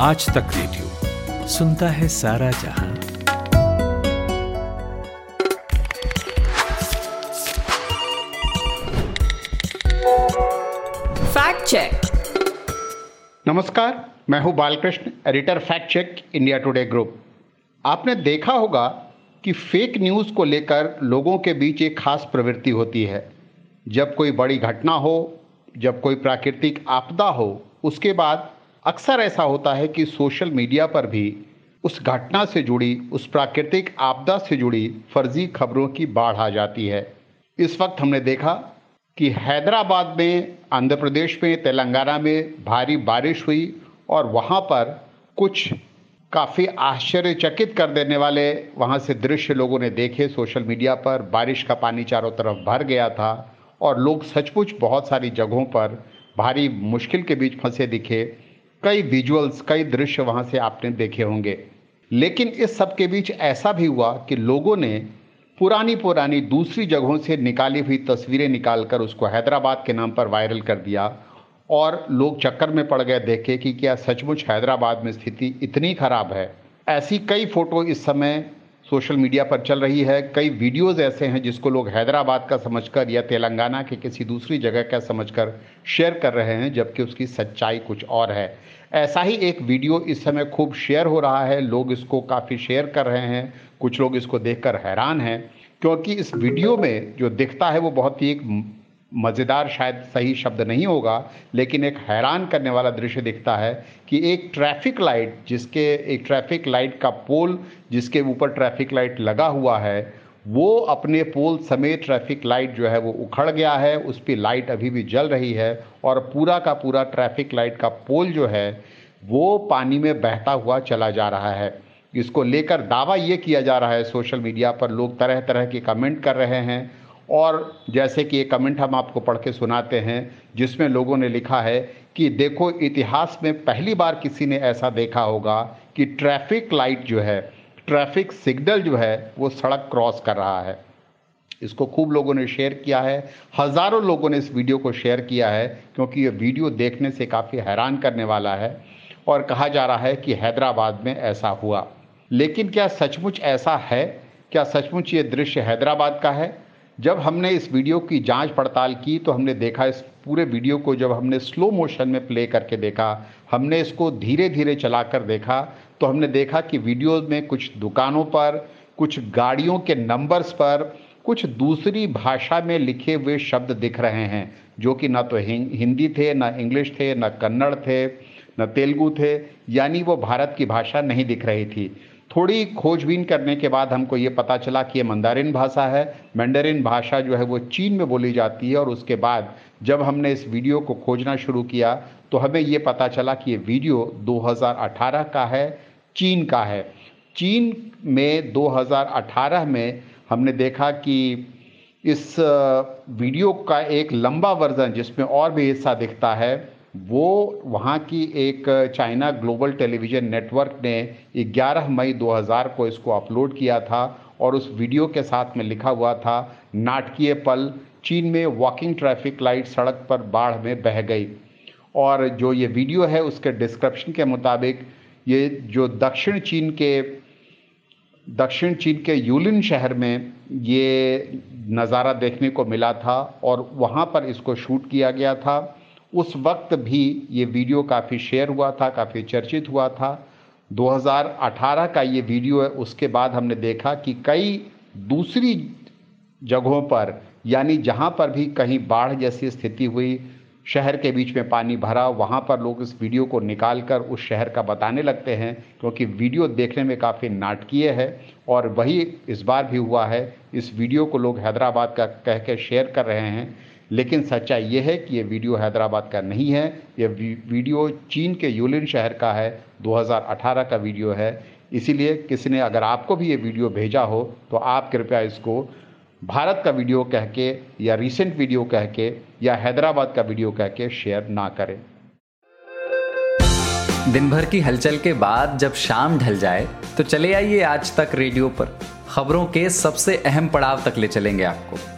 आज तक रेडियो। सुनता है सारा जहाँ। Fact check. नमस्कार मैं हूँ Balakrishna editor fact check India Today group. आपने देखा होगा कि फेक न्यूज़ को लेकर लोगों के बीच एक खास प्रवृत्ति होती है। जब कोई बड़ी घटना हो जब कोई प्राकृतिक आपदा हो उसके बाद अक्सर ऐसा होता है कि सोशल मीडिया पर भी उस घटना से जुड़ी, उस प्राकृतिक आपदा से जुड़ी फर्जी खबरों की बाढ़ आ जाती है। इस वक्त हमने देखा कि हैदराबाद में, आंध्र प्रदेश में, तेलंगाना में भारी बारिश हुई और वहाँ पर कुछ काफ़ी आश्चर्यचकित कर देने वाले, वहाँ से दृश्य लोगों ने देखे, सोशल मीडिया पर बारिश का पानी चारों तरफ़ भर गया था और लोग सचमुच बहुत सारी जगहों पर भारी मुश्किल के बीच फंसे दिखे। कई विजुअल्स कई दृश्य वहाँ से आपने देखे होंगे। लेकिन इस सब के बीच ऐसा भी हुआ कि लोगों ने पुरानी पुरानी दूसरी जगहों से निकाली हुई तस्वीरें निकालकर उसको हैदराबाद के नाम पर वायरल कर दिया और लोग चक्कर में पड़ गए देखे कि क्या सचमुच हैदराबाद में स्थिति इतनी खराब है। ऐसी कई फ़ोटो इस समय सोशल मीडिया पर चल रही है। कई वीडियोस ऐसे हैं जिसको लोग हैदराबाद का समझकर या तेलंगाना के किसी दूसरी जगह का समझकर शेयर कर रहे हैं, जबकि उसकी सच्चाई कुछ और है। ऐसा ही एक वीडियो इस समय खूब शेयर हो रहा है। लोग इसको काफ़ी शेयर कर रहे हैं। कुछ लोग इसको देखकर हैरान हैं, क्योंकि इस वीडियो में जो दिखता है वो बहुत ही एक मज़ेदार शायद सही शब्द नहीं होगा, लेकिन एक हैरान करने वाला दृश्य दिखता है कि एक ट्रैफ़िक लाइट जिसके, एक ट्रैफ़िक लाइट का पोल जिसके ऊपर ट्रैफ़िक लाइट लगा हुआ है, वो अपने पोल समेत ट्रैफ़िक लाइट जो है वो उखड़ गया है उस पर लाइट अभी भी जल रही है और पूरा का पूरा ट्रैफ़िक लाइट का पोल जो है, वो पानी में बहता हुआ चला जा रहा है। इसको लेकर दावा ये किया जा रहा है, सोशल मीडिया पर लोग तरह तरह के कमेंट कर रहे हैं और जैसे कि ये कमेंट हम आपको पढ़ के सुनाते हैं, जिसमें लोगों ने लिखा है कि देखो, इतिहास में पहली बार किसी ने ऐसा देखा होगा कि ट्रैफ़िक लाइट जो है, ट्रैफ़िक सिग्नल जो है, वो सड़क क्रॉस कर रहा है। इसको खूब लोगों ने शेयर किया है, हज़ारों लोगों ने इस वीडियो को शेयर किया है, क्योंकि ये वीडियो देखने से काफ़ी हैरान करने वाला है और कहा जा रहा है कि हैदराबाद में ऐसा हुआ। लेकिन क्या सचमुच ऐसा है? क्या सचमुच ये दृश्य हैदराबाद का है? जब हमने इस वीडियो की जाँच पड़ताल की तो हमने देखा इस पूरे वीडियो को जब हमने स्लो मोशन में प्ले करके देखा, हमने इसको धीरे धीरे चलाकर देखा तो हमने देखा कि वीडियो में कुछ दुकानों पर, कुछ गाड़ियों के नंबर्स पर, कुछ दूसरी भाषा में लिखे हुए शब्द दिख रहे हैं, जो कि ना तो हिंदी थे, ना इंग्लिश थे, ना कन्नड़ थे, न तेलुगु थे, यानी वो भारत की भाषा नहीं दिख रही थी। थोड़ी खोजबीन करने के बाद हमको ये पता चला कि ये मंदारिन भाषा है। मैंडरिन भाषा जो है वो चीन में बोली जाती है और उसके बाद जब हमने इस वीडियो को खोजना शुरू किया तो हमें ये पता चला कि ये वीडियो 2018 का है, चीन का है। चीन में 2018 में हमने देखा कि इस वीडियो का एक लंबा वर्जन जिसमें और भी हिस्सा दिखता है वो वहाँ की एक चाइना ग्लोबल टेलीविज़न नेटवर्क ने 11 मई 2000 को इसको अपलोड किया था और उस वीडियो के साथ में लिखा हुआ था, नाटकीय पल, चीन में वॉकिंग ट्रैफ़िक लाइट सड़क पर बाढ़ में बह गई। और जो ये वीडियो है उसके डिस्क्रिप्शन के मुताबिक ये जो दक्षिण चीन के, दक्षिण चीन के यूलिन शहर में ये नज़ारा देखने को मिला था और वहाँ पर इसको शूट किया गया था। उस वक्त भी ये वीडियो काफ़ी शेयर हुआ था, काफ़ी चर्चित हुआ था। 2018 का ये वीडियो है, उसके बाद हमने देखा कि कई दूसरी जगहों पर, यानी जहाँ पर भी कहीं बाढ़ जैसी स्थिति हुई, शहर के बीच में पानी भरा, वहाँ पर लोग इस वीडियो को निकाल कर उस शहर का बताने लगते हैं, क्योंकि वीडियो देखने में काफ़ी नाटकीय है और वही इस बार भी हुआ है। इस वीडियो को लोग हैदराबाद का कह के शेयर कर रहे हैं। लेकिन सच्चाई यह है कि ये वीडियो हैदराबाद का नहीं है। ये वीडियो चीन के यूलिन शहर का है। 2018 का वीडियो है। इसीलिए किसी ने अगर आपको भी ये वीडियो भेजा हो तो आप कृपया इसको भारत का वीडियो कह के या रिसेंट वीडियो कह के या हैदराबाद का वीडियो कह के शेयर ना करें। दिन भर की हलचल के बाद जब शाम ढल जाए तो चले आइए आज तक रेडियो पर। खबरों के सबसे अहम पड़ाव तक ले चलेंगे आपको।